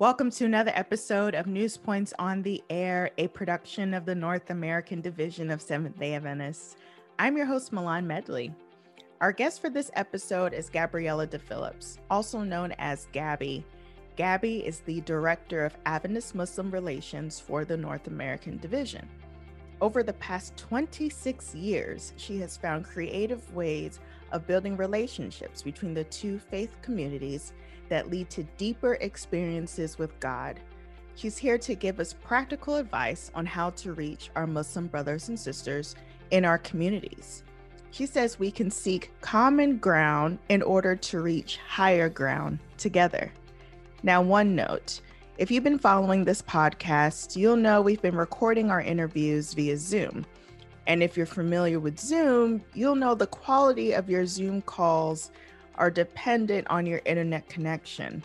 Welcome to another episode of News Points on the Air, a production of the North American Division of Seventh day Adventists. I'm your host, Mylon Medley. Our guest for this episode is Gabriella DePhillips, also known as Gabby. Gabby is the Director of Adventist Muslim Relations for the North American Division. Over the past 26 years, she has found creative ways of building relationships between the two faith communities that lead to deeper experiences with God. She's here to give us practical advice on how to reach our Muslim brothers and sisters in our communities. She says we can seek common ground in order to reach higher ground together. Now, one note if you've been following this podcast, you'll know we've been recording our interviews via Zoom. And if you're familiar with Zoom, you'll know the quality of your Zoom calls are dependent on your internet connection.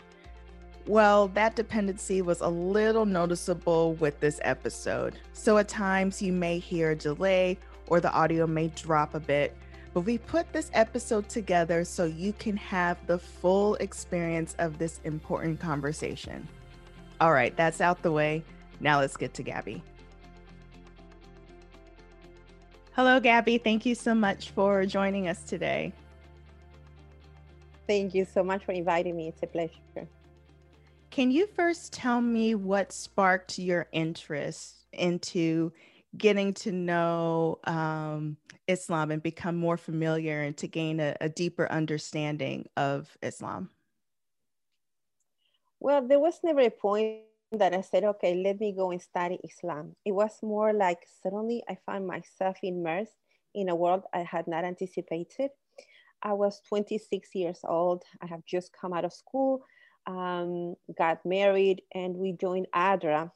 Well, that dependency was a little noticeable with this episode. So at times you may hear a delay or the audio may drop a bit. But we put this episode together so you can have the full experience of this important conversation. All right, that's out the way. Now let's get to Gabby. Hello, Gabby. Thank you so much for joining us today. Thank you so much for inviting me. It's a pleasure. Can you first tell me what sparked your interest into getting to know um, Islam and become more familiar and to gain a, a deeper understanding of Islam? Well, there was never a point that I said, okay, let me go and study Islam. It was more like suddenly I found myself immersed in a world I had not anticipated. I was 26 years old. I have just come out of school, um, got married, and we joined ADRA.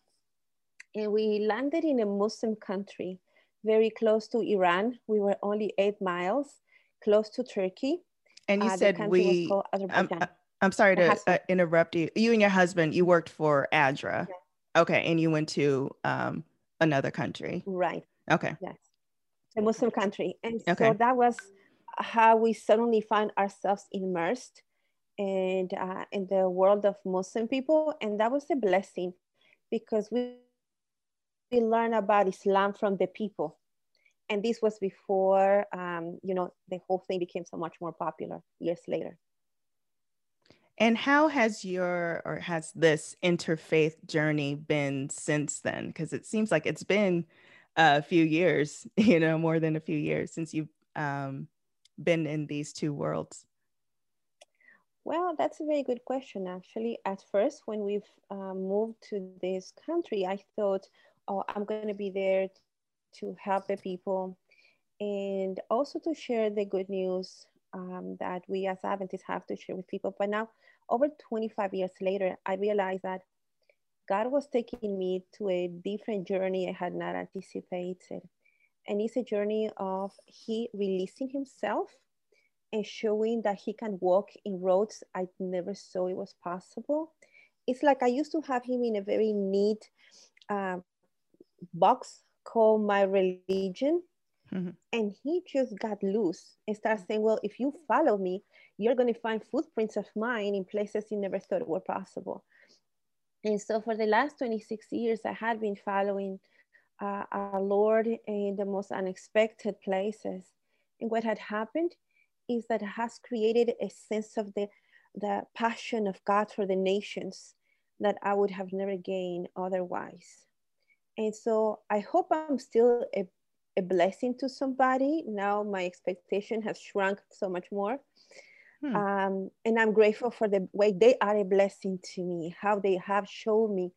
And we landed in a Muslim country, very close to Iran. We were only eight miles, close to Turkey. And you uh, said we, I'm, I'm, sorry to uh, interrupt you. You and your husband, you worked for ADRA. Okay. And you went to um, another country. Right. Okay. Yes. A Muslim country. And okay. so that was how we suddenly find ourselves immersed and uh, in the world of Muslim people, and that was a blessing because we we learn about Islam from the people, and this was before um, you know the whole thing became so much more popular years later. And how has your or has this interfaith journey been since then? Because it seems like it's been a few years, you know, more than a few years since you've um, been in these two worlds? Well, that's a very good question, actually. At first, when we've uh, moved to this country, I thought, oh, I'm going to be there to help the people and also to share the good news um, that we as Adventists have to share with people. But now, over 25 years later, I realized that God was taking me to a different journey I had not anticipated and it's a journey of he releasing himself and showing that he can walk in roads I never saw it was possible. It's like I used to have him in a very neat uh, box called my religion. Mm-hmm. And he just got loose and started saying, Well, if you follow me, you're going to find footprints of mine in places you never thought were possible. And so for the last 26 years, I had been following uh, our Lord in the most unexpected places. And what had happened is that it has created a sense of the, the passion of God for the nations that I would have never gained otherwise. And so I hope I'm still a, a blessing to somebody. Now my expectation has shrunk so much more. Hmm. Um, and I'm grateful for the way they are a blessing to me, how they have shown me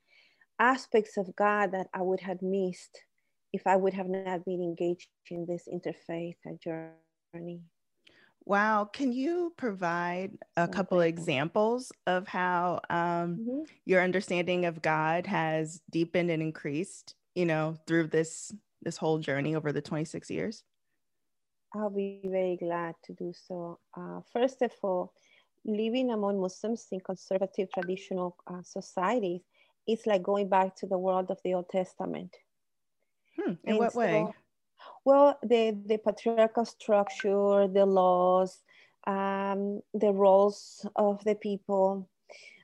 aspects of God that I would have missed if I would have not been engaged in this interfaith journey. Wow. Can you provide a couple of examples of how um, mm-hmm. your understanding of God has deepened and increased, you know, through this this whole journey over the 26 years? I'll be very glad to do so. Uh, first of all, living among Muslims in conservative traditional uh, societies it's like going back to the world of the Old Testament. Hmm. In and what so, way? Well, the, the patriarchal structure, the laws, um, the roles of the people,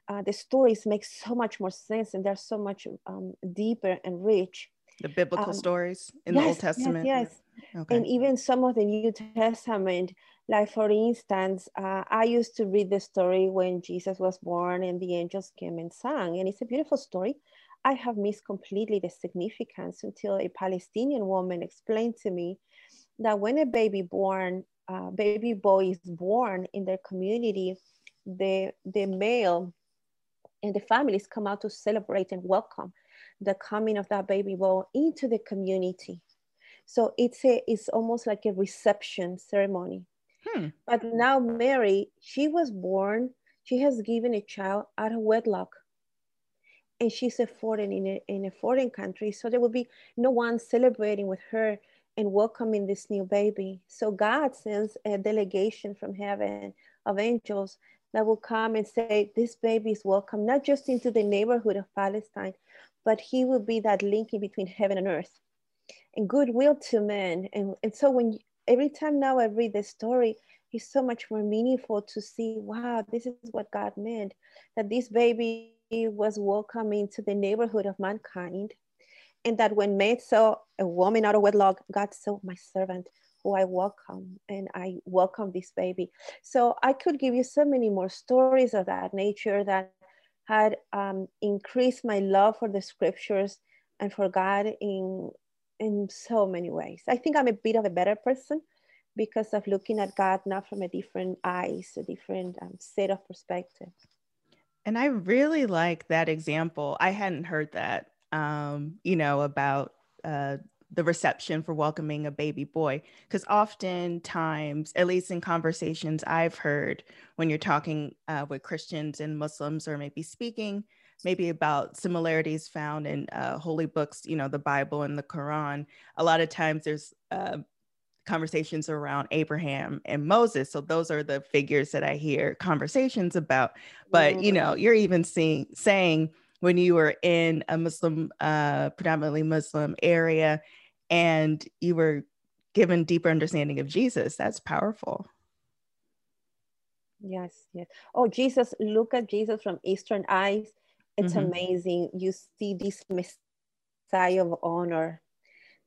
uh, the stories make so much more sense and they're so much um, deeper and rich. The biblical um, stories in yes, the Old Testament. Yes, yes. Okay. and even some of the New Testament. Like for instance, uh, I used to read the story when Jesus was born and the angels came and sang, and it's a beautiful story. I have missed completely the significance until a Palestinian woman explained to me that when a baby born, uh, baby boy is born in their community, the the male and the families come out to celebrate and welcome the coming of that baby boy into the community. So it's a it's almost like a reception ceremony. Hmm. But now Mary, she was born, she has given a child out of wedlock. And she's a foreign in a, in a foreign country. So there will be no one celebrating with her and welcoming this new baby. So God sends a delegation from heaven of angels that will come and say, This baby is welcome, not just into the neighborhood of Palestine, but he will be that linking between heaven and earth and goodwill to men. And, and so when every time now I read the story, it's so much more meaningful to see, wow, this is what God meant, that this baby was welcoming to the neighborhood of mankind. And that when men saw a woman out of wedlock, God saw my servant who I welcome and I welcome this baby. So I could give you so many more stories of that nature that had um, increased my love for the scriptures and for God in in so many ways. I think I'm a bit of a better person because of looking at God now from a different eyes, a different um, set of perspective. And I really like that example. I hadn't heard that, um, you know, about uh, the reception for welcoming a baby boy because oftentimes at least in conversations i've heard when you're talking uh, with christians and muslims or maybe speaking maybe about similarities found in uh, holy books you know the bible and the quran a lot of times there's uh, conversations around abraham and moses so those are the figures that i hear conversations about but you know you're even seeing saying when you were in a Muslim, uh, predominantly Muslim area, and you were given deeper understanding of Jesus. That's powerful. Yes, yes. Oh, Jesus, look at Jesus from Eastern eyes. It's mm-hmm. amazing. You see this Messiah of honor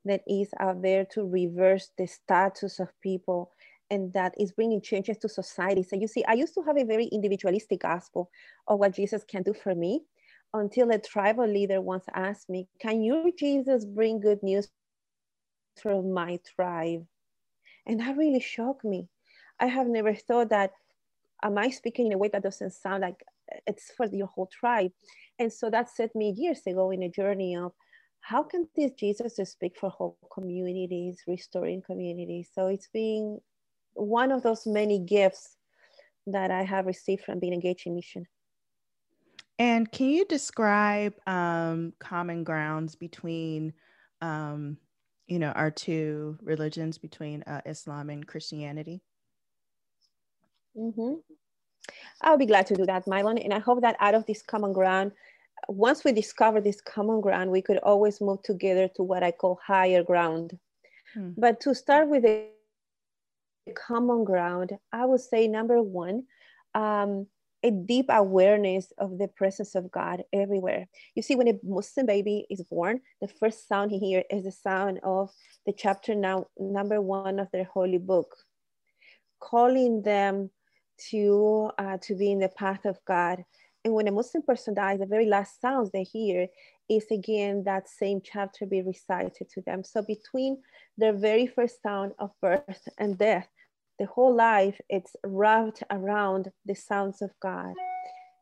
that is out there to reverse the status of people and that is bringing changes to society. So you see, I used to have a very individualistic gospel of what Jesus can do for me until a tribal leader once asked me, Can you, Jesus, bring good news from my tribe? And that really shocked me. I have never thought that, am I speaking in a way that doesn't sound like it's for your whole tribe? And so that set me years ago in a journey of how can this Jesus speak for whole communities, restoring communities? So it's been one of those many gifts that I have received from being engaged in mission. And can you describe um, common grounds between, um, you know, our two religions, between uh, Islam and Christianity? Mm-hmm. I'll be glad to do that, Mylon. And I hope that out of this common ground, once we discover this common ground, we could always move together to what I call higher ground. Hmm. But to start with the common ground, I would say number one, um, a deep awareness of the presence of God everywhere. You see, when a Muslim baby is born, the first sound he hears is the sound of the chapter now number one of their holy book, calling them to uh, to be in the path of God. And when a Muslim person dies, the very last sounds they hear is again that same chapter be recited to them. So between their very first sound of birth and death, the whole life it's wrapped around the sounds of God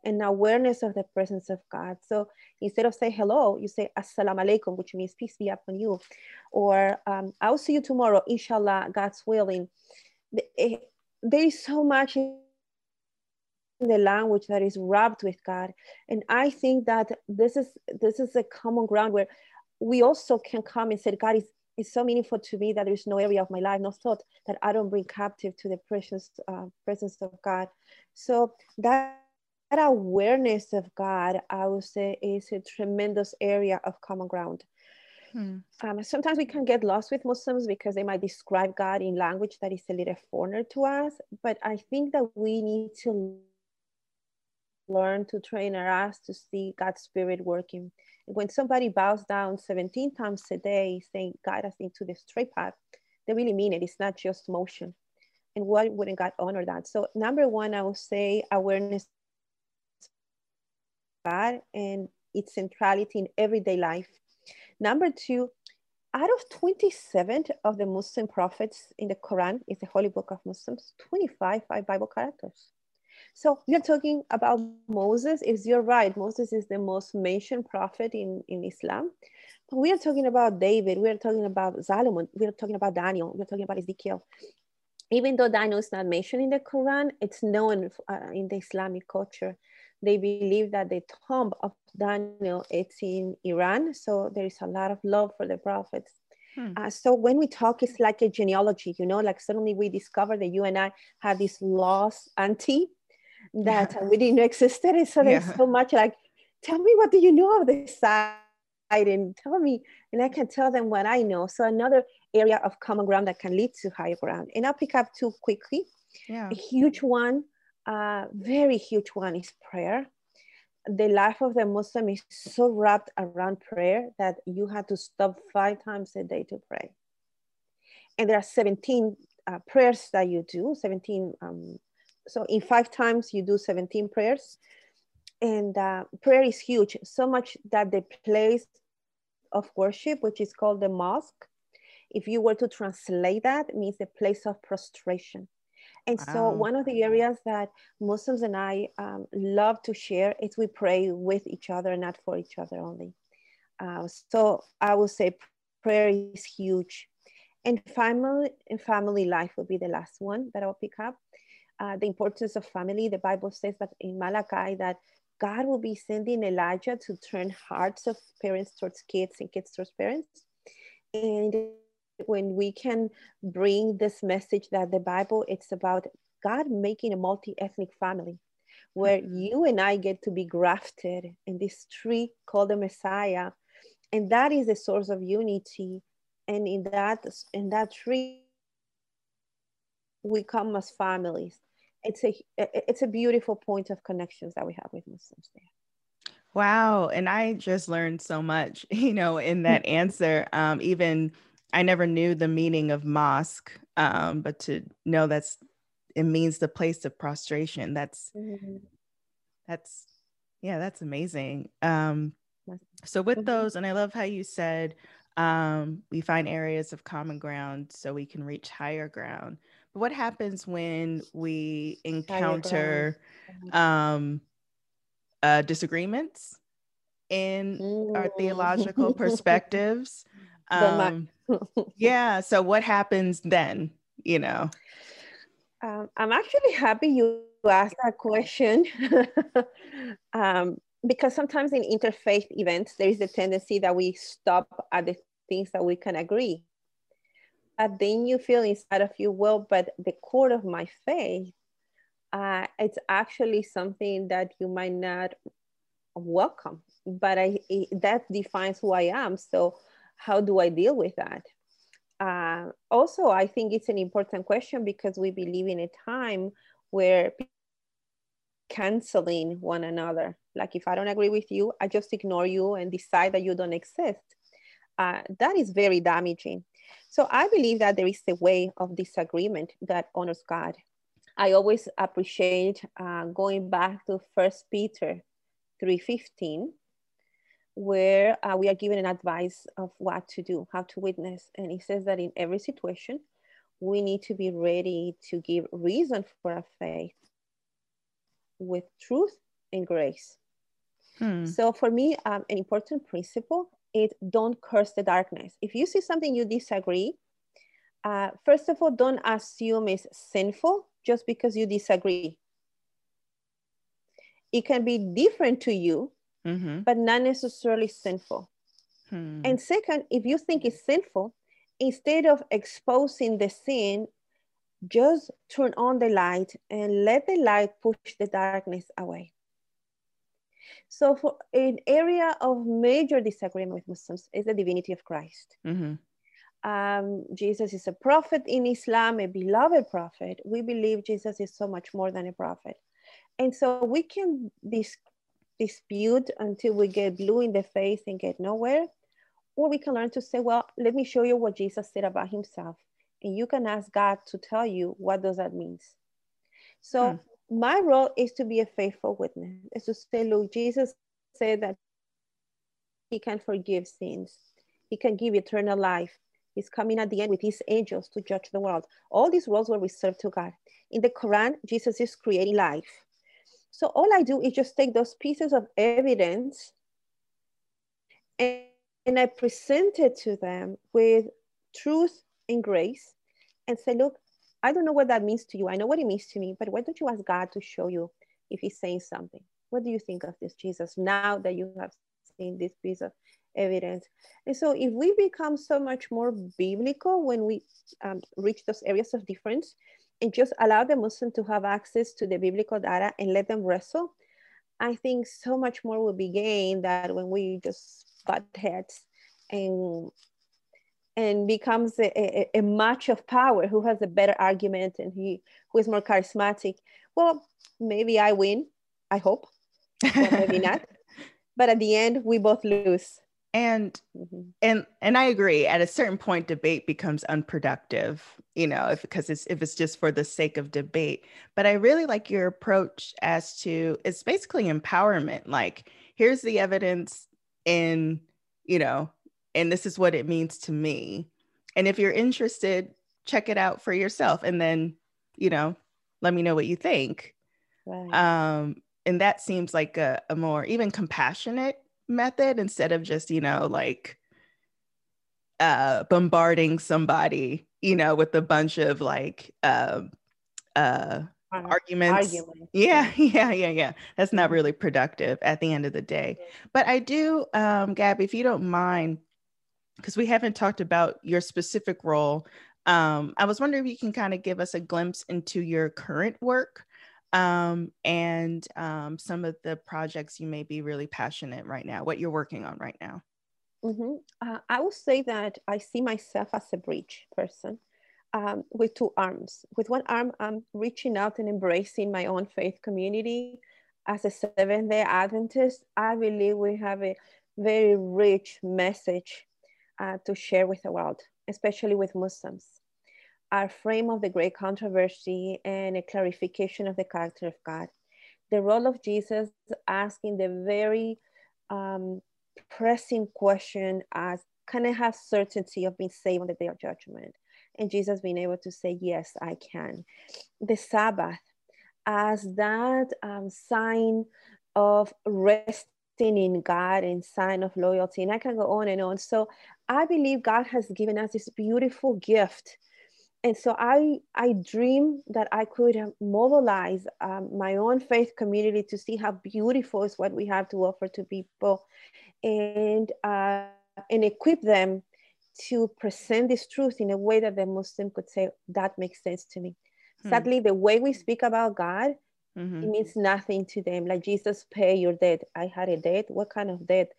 and awareness of the presence of God. So instead of say hello, you say assalamu alaikum, which means peace be upon you, or um, I'll see you tomorrow, inshallah, God's willing. There is so much in the language that is wrapped with God, and I think that this is this is a common ground where we also can come and say God is is so meaningful to me that there's no area of my life, no thought that I don't bring captive to the precious uh, presence of God. So that, that awareness of God, I would say, is a tremendous area of common ground. Hmm. Um, sometimes we can get lost with Muslims because they might describe God in language that is a little foreigner to us. But I think that we need to learn to train our eyes to see God's spirit working. When somebody bows down 17 times a day saying, guide us into the straight path, they really mean it. It's not just motion. And why wouldn't God honor that? So number one, I would say awareness God and its centrality in everyday life. Number two, out of 27 of the Muslim prophets in the Quran, is the holy book of Muslims, 25 are Bible characters. So are talking about Moses. Is you're right, Moses is the most mentioned prophet in, in Islam. But we are talking about David, we are talking about Solomon, we are talking about Daniel, we are talking about Ezekiel. Even though Daniel is not mentioned in the Quran, it's known uh, in the Islamic culture. They believe that the tomb of Daniel it's in Iran, so there is a lot of love for the prophets. Hmm. Uh, so when we talk, it's like a genealogy, you know, like suddenly we discover that you and I have this lost auntie that yeah. we didn't know existed. And so there's yeah. so much like, tell me what do you know of this side and tell me, and I can tell them what I know. So another area of common ground that can lead to higher ground. And I'll pick up two quickly. Yeah. A huge one, a very huge one is prayer. The life of the Muslim is so wrapped around prayer that you have to stop five times a day to pray. And there are 17 uh, prayers that you do, 17 um, so in five times you do 17 prayers and uh, prayer is huge so much that the place of worship which is called the mosque if you were to translate that means the place of prostration and wow. so one of the areas that muslims and i um, love to share is we pray with each other not for each other only uh, so i would say prayer is huge and family and family life will be the last one that i'll pick up uh, the importance of family. The Bible says that in Malachi that God will be sending Elijah to turn hearts of parents towards kids and kids towards parents. And when we can bring this message that the Bible, it's about God making a multi-ethnic family where mm-hmm. you and I get to be grafted in this tree called the Messiah. And that is the source of unity. And in that, in that tree, we come as families it's a it's a beautiful point of connections that we have with Muslims there. Wow, and I just learned so much, you know, in that answer. Um, even I never knew the meaning of mosque, um, but to know that's it means the place of prostration. That's mm-hmm. that's yeah, that's amazing. Um, so with those, and I love how you said um, we find areas of common ground so we can reach higher ground But what happens when we encounter um, uh, disagreements in mm. our theological perspectives? Um, yeah. So what happens then? You know. Um, I'm actually happy you asked that question um, because sometimes in interfaith events there is a tendency that we stop at the things that we can agree but then you feel inside of you, well, but the core of my faith, uh, it's actually something that you might not welcome, but I it, that defines who I am. So how do I deal with that? Uh, also, I think it's an important question because we believe in a time where canceling one another. Like if I don't agree with you, I just ignore you and decide that you don't exist. Uh, that is very damaging. So I believe that there is a way of disagreement that honors God. I always appreciate uh, going back to First Peter 3.15, where uh, we are given an advice of what to do, how to witness. And he says that in every situation, we need to be ready to give reason for our faith with truth and grace. Hmm. So for me, um, an important principle it don't curse the darkness. If you see something you disagree, uh, first of all, don't assume it's sinful just because you disagree. It can be different to you, mm-hmm. but not necessarily sinful. Hmm. And second, if you think it's sinful, instead of exposing the sin, just turn on the light and let the light push the darkness away. So for an area of major disagreement with Muslims is the divinity of Christ. Mm-hmm. Um, Jesus is a prophet in Islam, a beloved prophet. We believe Jesus is so much more than a prophet. And so we can dis- dispute until we get blue in the face and get nowhere. Or we can learn to say, well, let me show you what Jesus said about himself. And you can ask God to tell you what does that mean. So hmm. my role is to be a faithful witness, is to say, look, Jesus said that he can forgive sins. He can give eternal life. He's coming at the end with his angels to judge the world. All these roles were reserved to God. In the Quran, Jesus is creating life. So all I do is just take those pieces of evidence and, and I present it to them with truth and grace and say, look, I don't know what that means to you. I know what it means to me, but why don't you ask God to show you if he's saying something? What do you think of this, Jesus, now that you have seen this piece of evidence? And so if we become so much more biblical when we um, reach those areas of difference, and just allow the Muslim to have access to the biblical data and let them wrestle, I think so much more will be gained that when we just butt heads and and becomes a, a, a, match of power. Who has a better argument and he who is more charismatic? Well maybe i win i hope maybe not. But at the end we both lose and mm-hmm. and and i agree at a certain point debate becomes unproductive you know if because it's if it's just for the sake of debate but i really like your approach as to it's basically empowerment like here's the evidence in you know and this is what it means to me and if you're interested check it out for yourself and then you know let me know what you think right. um and that seems like a, a more even compassionate method instead of just, you know, like uh, bombarding somebody, you know, with a bunch of like uh, uh, arguments. Yeah, yeah, yeah, yeah. That's not mm-hmm. really productive at the end of the day. But I do, um, Gabby, if you don't mind, because we haven't talked about your specific role. Um, I was wondering if you can kind of give us a glimpse into your current work um, and um, some of the projects you may be really passionate right now, what you're working on right now. Mm-hmm. Uh, I would say that I see myself as a bridge person um, with two arms. With one arm, I'm reaching out and embracing my own faith community. As a Seventh day Adventist, I believe we have a very rich message uh, to share with the world, especially with Muslims are frame of the great controversy and a clarification of the character of God. The role of Jesus asking the very um, pressing question as can I have certainty of being saved on the day of judgment? And Jesus being able to say, yes, I can. The Sabbath as that um, sign of resting in God and sign of loyalty. And I can go on and on. So I believe God has given us this beautiful gift and so I I dream that I could mobilize um, my own faith community to see how beautiful is what we have to offer to people, and uh, and equip them to present this truth in a way that the Muslim could say that makes sense to me. Hmm. Sadly, the way we speak about God, mm-hmm. it means nothing to them. Like Jesus, pay your debt. I had a debt. What kind of debt?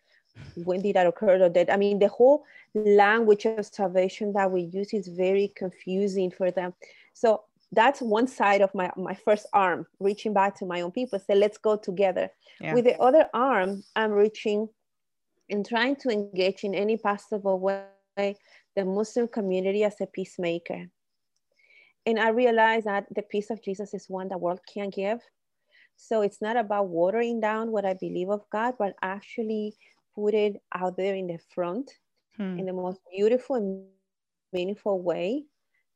When did that occur? Or that i mean the whole language of salvation that we use is very confusing for them. So that's one side of my my first arm reaching back to my own people say let's go together. Yeah. with the other arm i'm reaching and trying to engage in any possible way the muslim community as a peacemaker. And i realize that the peace of jesus is one the world can't give. So it's not about watering down what i believe of god but actually put it out there in the front hmm. in the most beautiful and meaningful way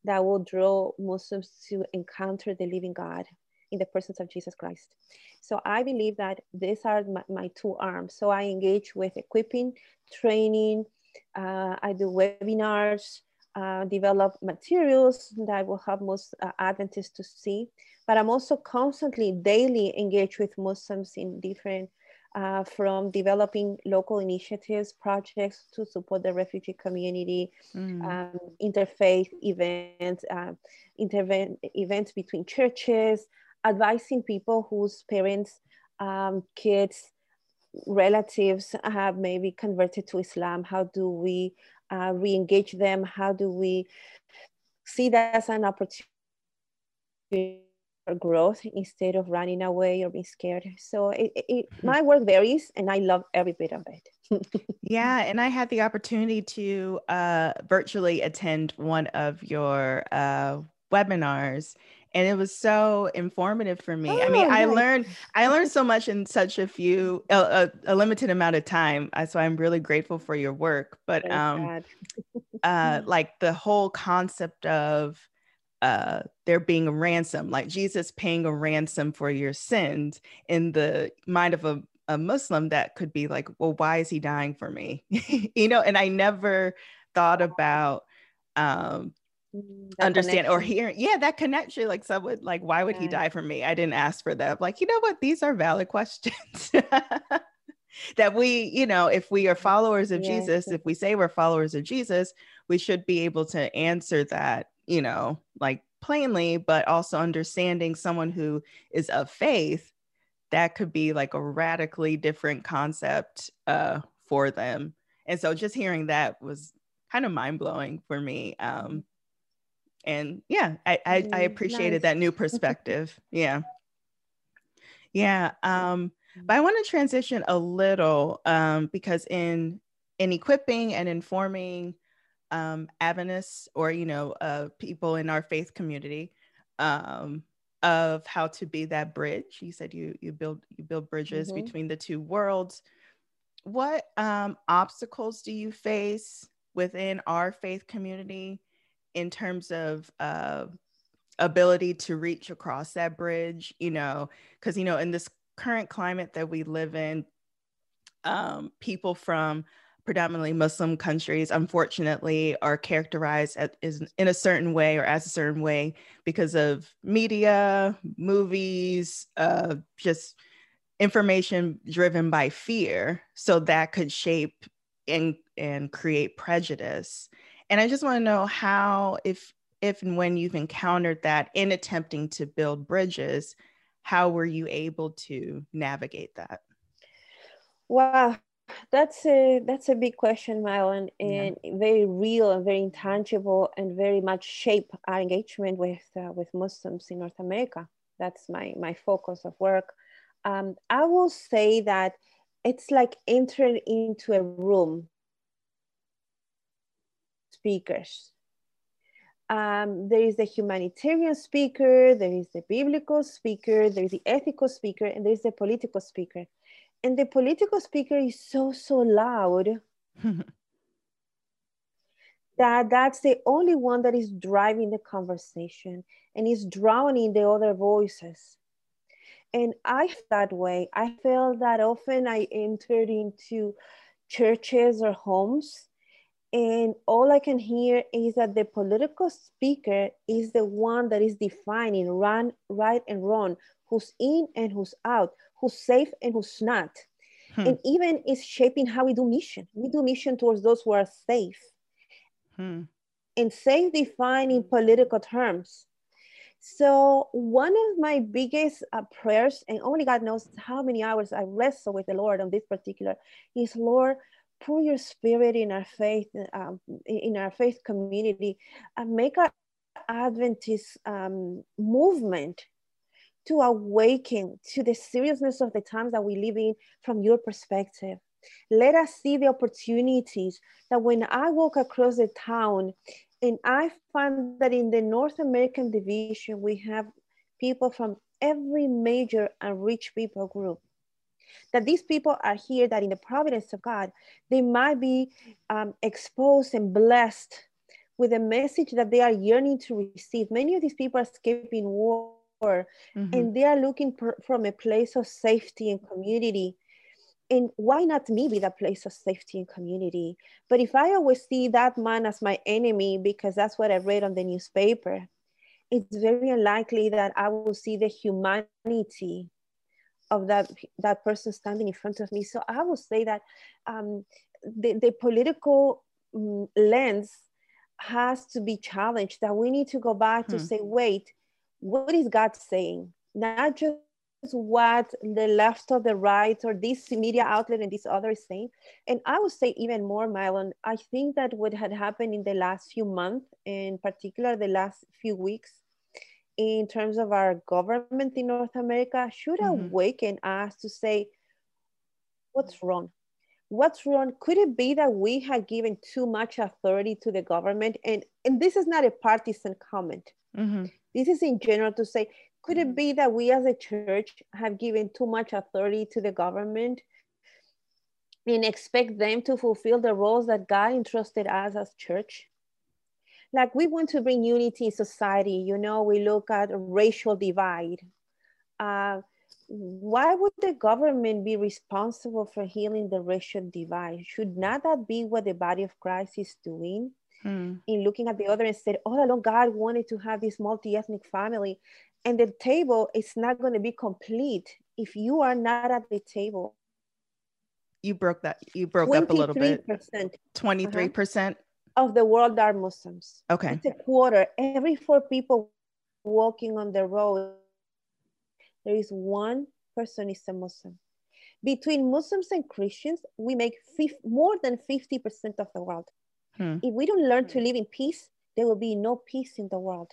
that will draw Muslims to encounter the living God in the presence of Jesus Christ. So I believe that these are my, my two arms. So I engage with equipping, training, uh, I do webinars, uh, develop materials that will help most uh, Adventists to see. But I'm also constantly, daily engaged with Muslims in different uh, from developing local initiatives, projects to support the refugee community, mm. um, interfaith events, uh, events between churches, advising people whose parents, um, kids, relatives have maybe converted to Islam. How do we uh, re-engage them? How do we see that as an opportunity growth instead of running away or being scared. So it, it, my work varies and I love every bit of it. yeah. And I had the opportunity to uh, virtually attend one of your uh, webinars and it was so informative for me. Oh, I mean, nice. I learned I learned so much in such a few a, a, a limited amount of time. So I'm really grateful for your work. But um, uh, like the whole concept of uh, there being a ransom, like Jesus paying a ransom for your sins in the mind of a, a Muslim, that could be like, well, why is he dying for me? you know, and I never thought about um, mm, that understand connection. or hearing, yeah, that connection. Like someone, like, why would yeah. he die for me? I didn't ask for that. Like, you know what? These are valid questions. that we, you know, if we are followers of yeah. Jesus, if we say we're followers of Jesus, we should be able to answer that you know, like plainly, but also understanding someone who is of faith, that could be like a radically different concept uh, for them. And so just hearing that was kind of mind blowing for me. Um, and yeah, I, I, I mm, appreciated nice. that new perspective. yeah. Yeah. Um, but I want to transition a little um, because in in equipping and informing um, Adventists or you know uh, people in our faith community um, of how to be that bridge. You said you you build you build bridges mm-hmm. between the two worlds. What um, obstacles do you face within our faith community in terms of uh, ability to reach across that bridge? You know, because you know in this current climate that we live in, um, people from predominantly Muslim countries, unfortunately, are characterized as, in a certain way or as a certain way because of media, movies, uh, just information driven by fear. So that could shape and and create prejudice. And I just want to know how, if if and when you've encountered that in attempting to build bridges, how were you able to navigate that? Wow, that's a that's a big question, Mylon, and yeah. very real and very intangible, and very much shape our engagement with uh, with Muslims in North America. That's my my focus of work. Um, I will say that it's like entering into a room. Speakers. Um, there is the humanitarian speaker, there is the biblical speaker, there is the ethical speaker, and there is the political speaker and the political speaker is so so loud that that's the only one that is driving the conversation and is drowning the other voices. And i that way. I felt that often i entered into churches or homes and all i can hear is that the political speaker is the one that is defining run right and wrong who's in and who's out who's safe and who's not. Hmm. And even is shaping how we do mission. We do mission towards those who are safe. Hmm. And safe defined in political terms. So one of my biggest uh, prayers, and only God knows how many hours I wrestle with the Lord on this particular, is Lord, pour your spirit in our faith, um, in our faith community, and make our Adventist um, movement to awaken to the seriousness of the times that we live in from your perspective. Let us see the opportunities that when I walk across the town and I find that in the North American division, we have people from every major and rich people group. That these people are here, that in the providence of God, they might be um, exposed and blessed with a message that they are yearning to receive. Many of these people are escaping war mm-hmm. and they are looking per, from a place of safety and community and why not me be that place of safety and community but if i always see that man as my enemy because that's what i read on the newspaper it's very unlikely that i will see the humanity of that that person standing in front of me so i will say that um, the, the political um, lens has to be challenged that we need to go back hmm. to say wait what is God saying? Not just what the left or the right or this media outlet and this other is saying. And I would say even more, Mylon, I think that what had happened in the last few months, in particular the last few weeks, in terms of our government in North America should mm-hmm. awaken us to say, what's wrong? What's wrong? Could it be that we have given too much authority to the government? And, and this is not a partisan comment. Mm-hmm. This is in general to say, could it mm-hmm. be that we as a church have given too much authority to the government and expect them to fulfill the roles that God entrusted us as church? like we want to bring unity in society you know we look at racial divide uh, why would the government be responsible for healing the racial divide should not that be what the body of christ is doing hmm. in looking at the other and said oh Lord, god wanted to have this multi-ethnic family and the table is not going to be complete if you are not at the table you broke that you broke up a little bit 23 percent of the world are Muslims. Okay. It's a quarter. Every four people walking on the road, there is one person is a Muslim. Between Muslims and Christians, we make more than 50% of the world. Hmm. If we don't learn to live in peace, there will be no peace in the world.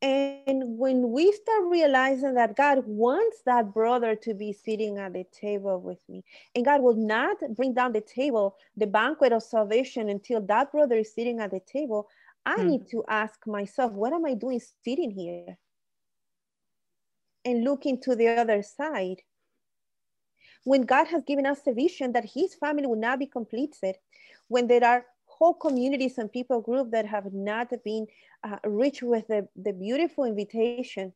And when we start realizing that God wants that brother to be sitting at the table with me, and God will not bring down the table, the banquet of salvation, until that brother is sitting at the table, I hmm. need to ask myself, what am I doing sitting here? And looking to the other side. When God has given us a vision that his family will not be completed, when there are whole communities and people group that have not been uh, rich with the, the beautiful invitation.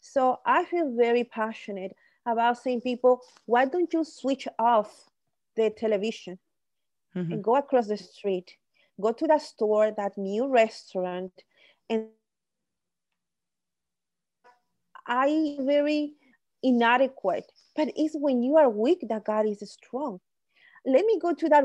So I feel very passionate about saying people, why don't you switch off the television mm-hmm. and go across the street, go to that store, that new restaurant, and I very inadequate, but it's when you are weak that God is strong. Let me go to that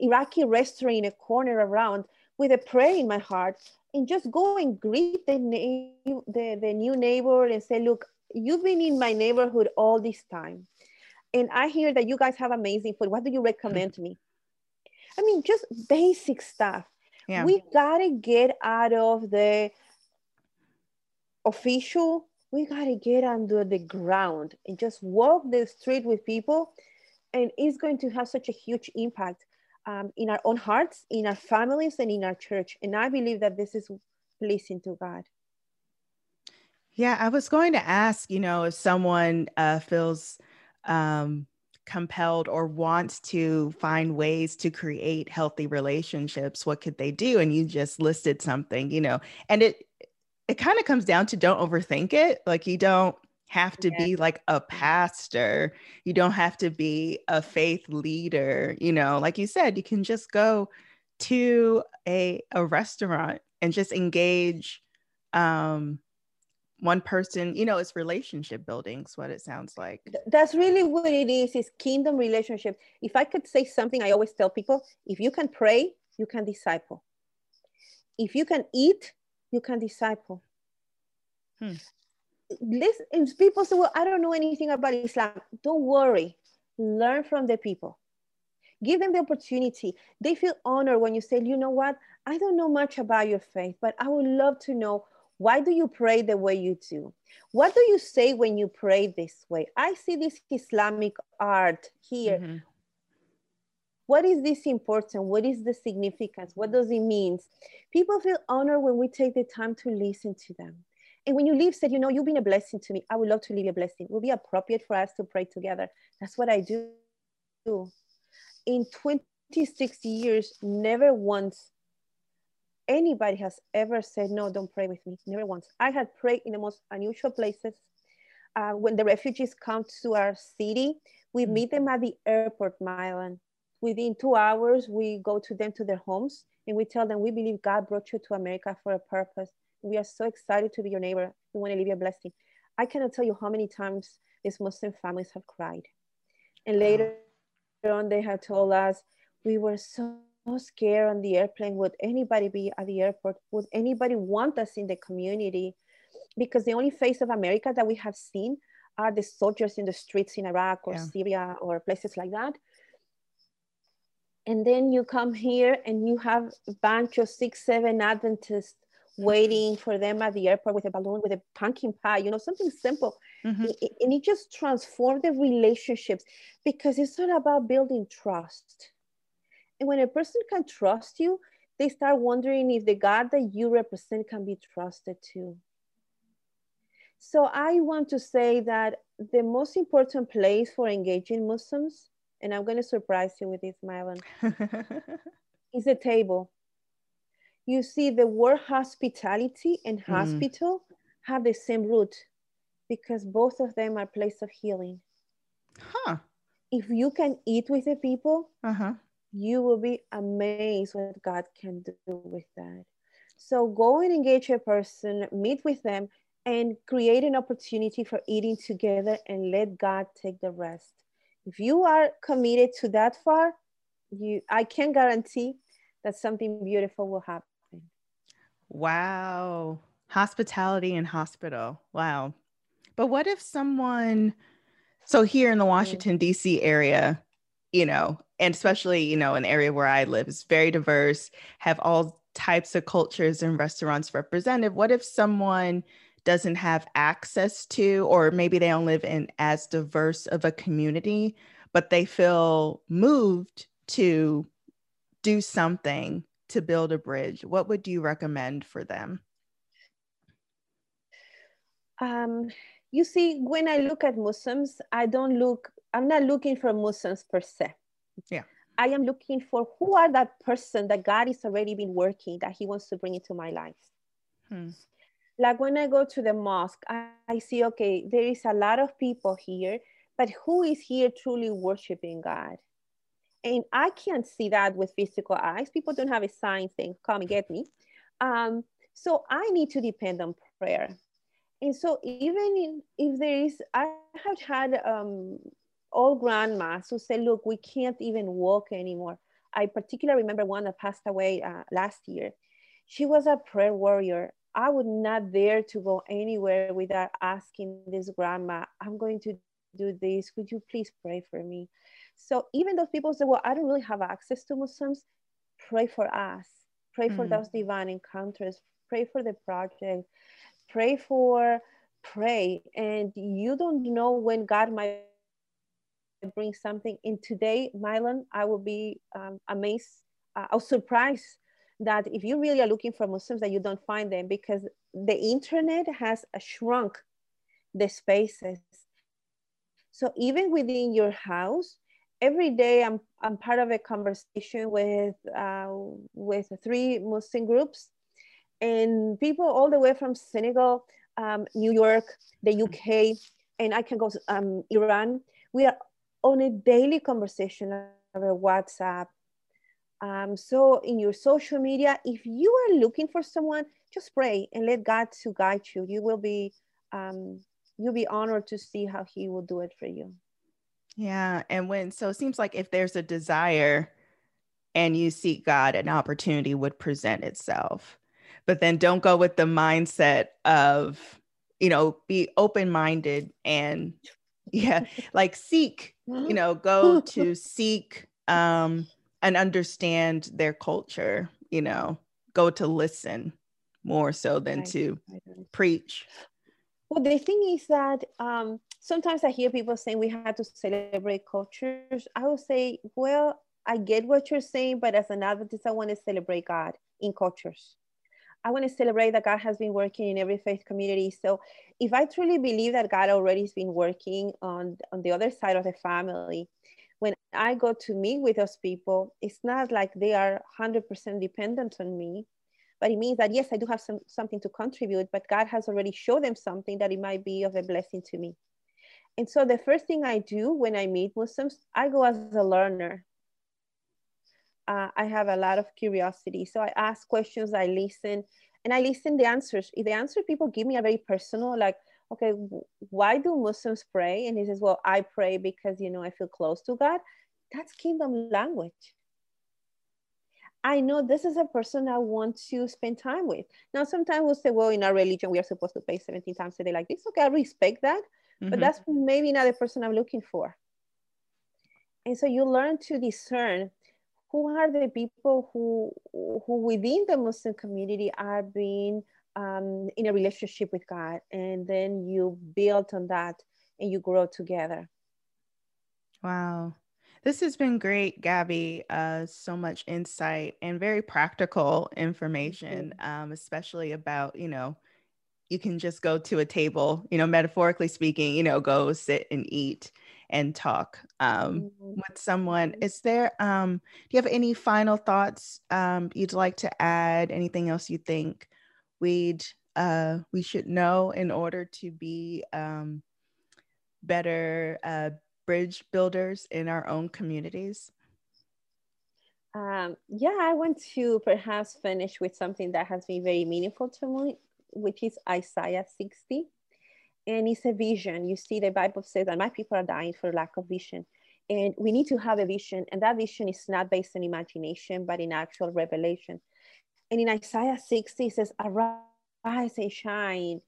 Iraqi restaurant in a corner around with a prayer in my heart and just go and greet the, na- the, the new neighbor and say, look, you've been in my neighborhood all this time. And I hear that you guys have amazing food. What do you recommend to me? I mean, just basic stuff. Yeah. We gotta get out of the official, we gotta get under the ground and just walk the street with people. And it's going to have such a huge impact um, in our own hearts, in our families, and in our church. And I believe that this is pleasing to God. Yeah, I was going to ask, you know, if someone uh, feels um, compelled or wants to find ways to create healthy relationships, what could they do? And you just listed something, you know, and it it kind of comes down to don't overthink it. Like you don't have to be like a pastor. You don't have to be a faith leader. You know, like you said, you can just go to a, a restaurant and just engage um, one person. You know, it's relationship building, is what it sounds like. That's really what it is, is kingdom relationship. If I could say something, I always tell people, if you can pray, you can disciple. If you can eat, you can disciple. Hmm listen, people say, well, I don't know anything about Islam. Don't worry. Learn from the people. Give them the opportunity. They feel honored when you say, you know what? I don't know much about your faith, but I would love to know why do you pray the way you do? What do you say when you pray this way? I see this Islamic art here. Mm-hmm. What is this important? What is the significance? What does it mean? People feel honored when we take the time to listen to them. And when you leave, said, you know, you've been a blessing to me. I would love to leave a blessing. It will be appropriate for us to pray together. That's what I do. In 26 years, never once anybody has ever said, no, don't pray with me. Never once. I had prayed in the most unusual places. Uh, when the refugees come to our city, we mm-hmm. meet them at the airport, Mylon. Within two hours, we go to them to their homes and we tell them, we believe God brought you to America for a purpose we are so excited to be your neighbor. We want to leave you a blessing. I cannot tell you how many times these Muslim families have cried. And later on, they have told us, we were so scared on the airplane. Would anybody be at the airport? Would anybody want us in the community? Because the only face of America that we have seen are the soldiers in the streets in Iraq or yeah. Syria or places like that. And then you come here and you have a bunch of six, seven Adventists waiting for them at the airport with a balloon, with a pumpkin pie, you know, something simple. Mm-hmm. and it just transformed the relationships because it's all about building trust. And when a person can trust you, they start wondering if the God that you represent can be trusted too. So I want to say that the most important place for engaging Muslims, and I'm going to surprise you with this, Mylon, is a table. You see, the word hospitality and mm. hospital mm. have the same root because both of them are place of healing. Huh. If you can eat with the people, uh-huh. you will be amazed what God can do with that. So go and engage a person, meet with them, and create an opportunity for eating together and let God take the rest. If you are committed to that far, you I can guarantee that something beautiful will happen. Wow. Hospitality and hospital. Wow. But what if someone so here in the mm. Washington DC area, you know, and especially, you know, an area where I live is very diverse, have all types of cultures and restaurants represented. What if someone doesn't have access to, or maybe they don't live in as diverse of a community, but they feel moved to do something to build a bridge? What would you recommend for them? Um, you see, when I look at Muslims, I don't look, I'm not looking for Muslims per se. Yeah. I am looking for who are that person that God is already been working that He wants to bring into my life. Hmm like when I go to the mosque, I, I see, okay, there is a lot of people here, but who is here truly worshiping God? And I can't see that with physical eyes. People don't have a sign saying, come and get me. Um, so I need to depend on prayer. And so even if there is, I have had um, old grandmas who say, look, we can't even walk anymore. I particularly remember one that passed away uh, last year. She was a prayer warrior I would not dare to go anywhere without asking this grandma, I'm going to do this. Could you please pray for me? So even those people say, well, I don't really have access to Muslims, pray for us. Pray for mm. those divine encounters. Pray for the project. Pray for, pray. And you don't know when God might bring something. in today, Mylon, I will be um, amazed. Uh, I was surprised that if you really are looking for Muslims that you don't find them because the internet has shrunk the spaces. So even within your house, every day I'm, I'm part of a conversation with, uh, with three Muslim groups and people all the way from Senegal, um, New York, the UK, and I can go um, Iran. We are on a daily conversation over WhatsApp, um, so in your social media, if you are looking for someone, just pray and let God to guide you. You will be um, you'll be honored to see how He will do it for you. Yeah, and when so it seems like if there's a desire and you seek God, an opportunity would present itself. But then don't go with the mindset of you know be open minded and yeah like seek you know go to seek um and understand their culture, you know, go to listen more so than to preach. Well, the thing is that um, sometimes I hear people saying we have to celebrate cultures. I will say, well, I get what you're saying, but as an Adventist, I want to celebrate God in cultures. I want to celebrate that God has been working in every faith community. So if I truly believe that God already has been working on, on the other side of the family, when I go to meet with those people, it's not like they are 100% dependent on me, but it means that yes, I do have some, something to contribute, but God has already showed them something that it might be of a blessing to me. And so the first thing I do when I meet Muslims, I go as a learner. Uh, I have a lot of curiosity. So I ask questions, I listen, and I listen the answers. If the answer people give me are very personal, like, okay, why do Muslims pray? And he says, well, I pray because, you know, I feel close to God. That's kingdom language. I know this is a person I want to spend time with. Now, sometimes we'll say, well, in our religion, we are supposed to pray 17 times a day like this. Okay, I respect that, mm-hmm. but that's maybe not the person I'm looking for. And so you learn to discern who are the people who who within the Muslim community are being um, in a relationship with God, and then you build on that and you grow together. Wow. This has been great, Gabby. Uh, so much insight and very practical information, um, especially about, you know, you can just go to a table, you know, metaphorically speaking, you know, go sit and eat and talk um, mm-hmm. with someone. Mm-hmm. Is there, um, do you have any final thoughts um, you'd like to add? Anything else you think we'd, uh, we should know in order to be um, better uh, bridge builders in our own communities? Um, yeah, I want to perhaps finish with something that has been very meaningful to me, which is Isaiah 60. And it's a vision. You see, the Bible says that my people are dying for lack of vision. And we need to have a vision. And that vision is not based on imagination, but in actual revelation. And in Isaiah 60, it says, Arise and shine,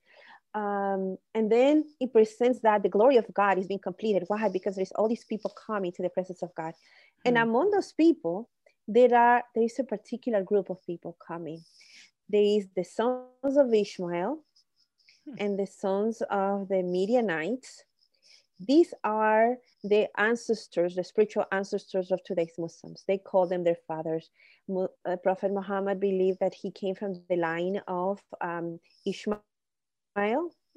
um, and then it presents that the glory of God is being completed. Why? Because there's all these people coming to the presence of God. Mm-hmm. And hmm. among those people, there are there is a particular group of people coming. There is the sons of Ishmael hmm. and the sons of the Midianites. These are the ancestors, the spiritual ancestors of today's Muslims. They call them their fathers. Uh, Prophet Muhammad believed that he came from the line of um, Ishmael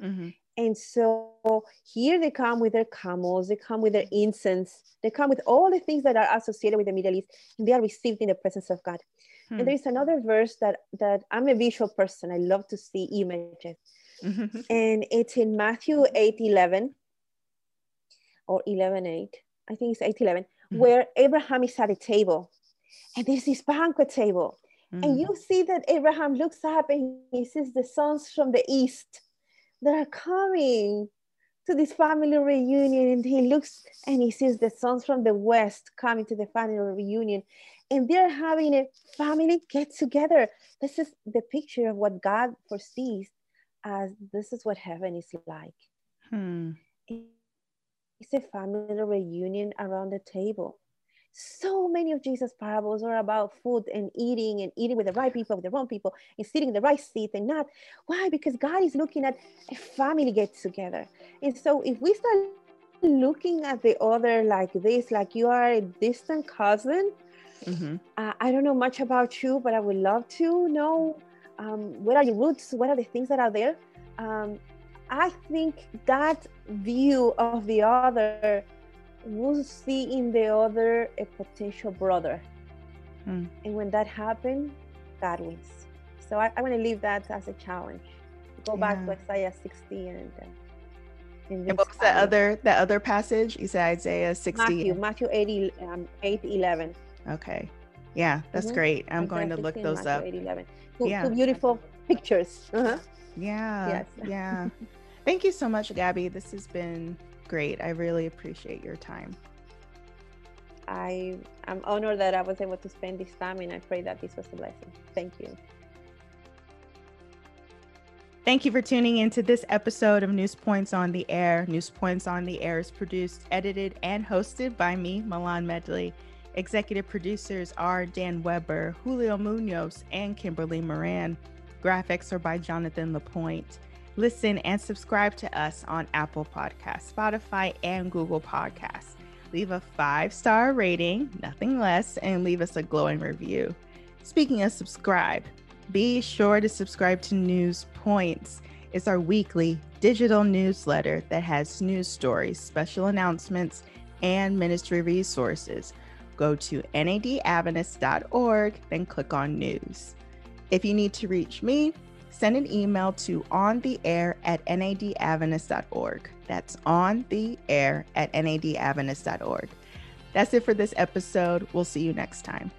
Mm-hmm. And so here they come with their camels, they come with their incense, they come with all the things that are associated with the Middle East, and they are received in the presence of God. Hmm. And there is another verse that that I'm a visual person. I love to see images. Mm-hmm. And it's in Matthew 8 11 or 11 8. I think it's 8 11, mm-hmm. where Abraham is at a table. And there's this banquet table. And mm-hmm. you see that Abraham looks up and he sees the sons from the east that are coming to this family reunion and he looks and he sees the sons from the west coming to the family reunion and they're having a family get together this is the picture of what god foresees as this is what heaven is like hmm. It's a family reunion around the table so many of Jesus' parables are about food and eating and eating with the right people, with the wrong people, and sitting in the right seat and not. Why? Because God is looking at a family get together. And so if we start looking at the other like this, like you are a distant cousin, mm-hmm. uh, I don't know much about you, but I would love to know um, what are your roots? What are the things that are there? Um, I think that view of the other will see in the other a potential brother. Mm. And when that happens, God wins. So I, I want to leave that as a challenge. Go yeah. back to Isaiah 60 and. Uh, and, and what was the other that other passage? You said Isaiah 60. Matthew, Matthew 8, um, 8 11. Okay. Yeah, that's mm-hmm. great. I'm Isaiah going to look those Matthew up. 8, 11. Two, yeah. two beautiful pictures. Uh-huh. Yeah. Yes. yeah. Thank you so much, Gabby. This has been great. I really appreciate your time. I am honored that I was able to spend this time and I pray that this was a blessing. Thank you. Thank you for tuning into this episode of News Points on the Air. News Points on the Air is produced, edited, and hosted by me, Mylon Medley. Executive producers are Dan Weber, Julio Munoz, and Kimberly Maran. Graphics are by Jonathan Lapointe. Listen and subscribe to us on Apple Podcasts, Spotify, and Google Podcasts. Leave a five star rating, nothing less, and leave us a glowing review. Speaking of subscribe, be sure to subscribe to News Points. It's our weekly digital newsletter that has news stories, special announcements, and ministry resources. Go to nadadventist.org, then click on news. If you need to reach me, send an email to on the air at nadadventist.org. That's on the air at nadadventist.org. That's it for this episode. We'll see you next time.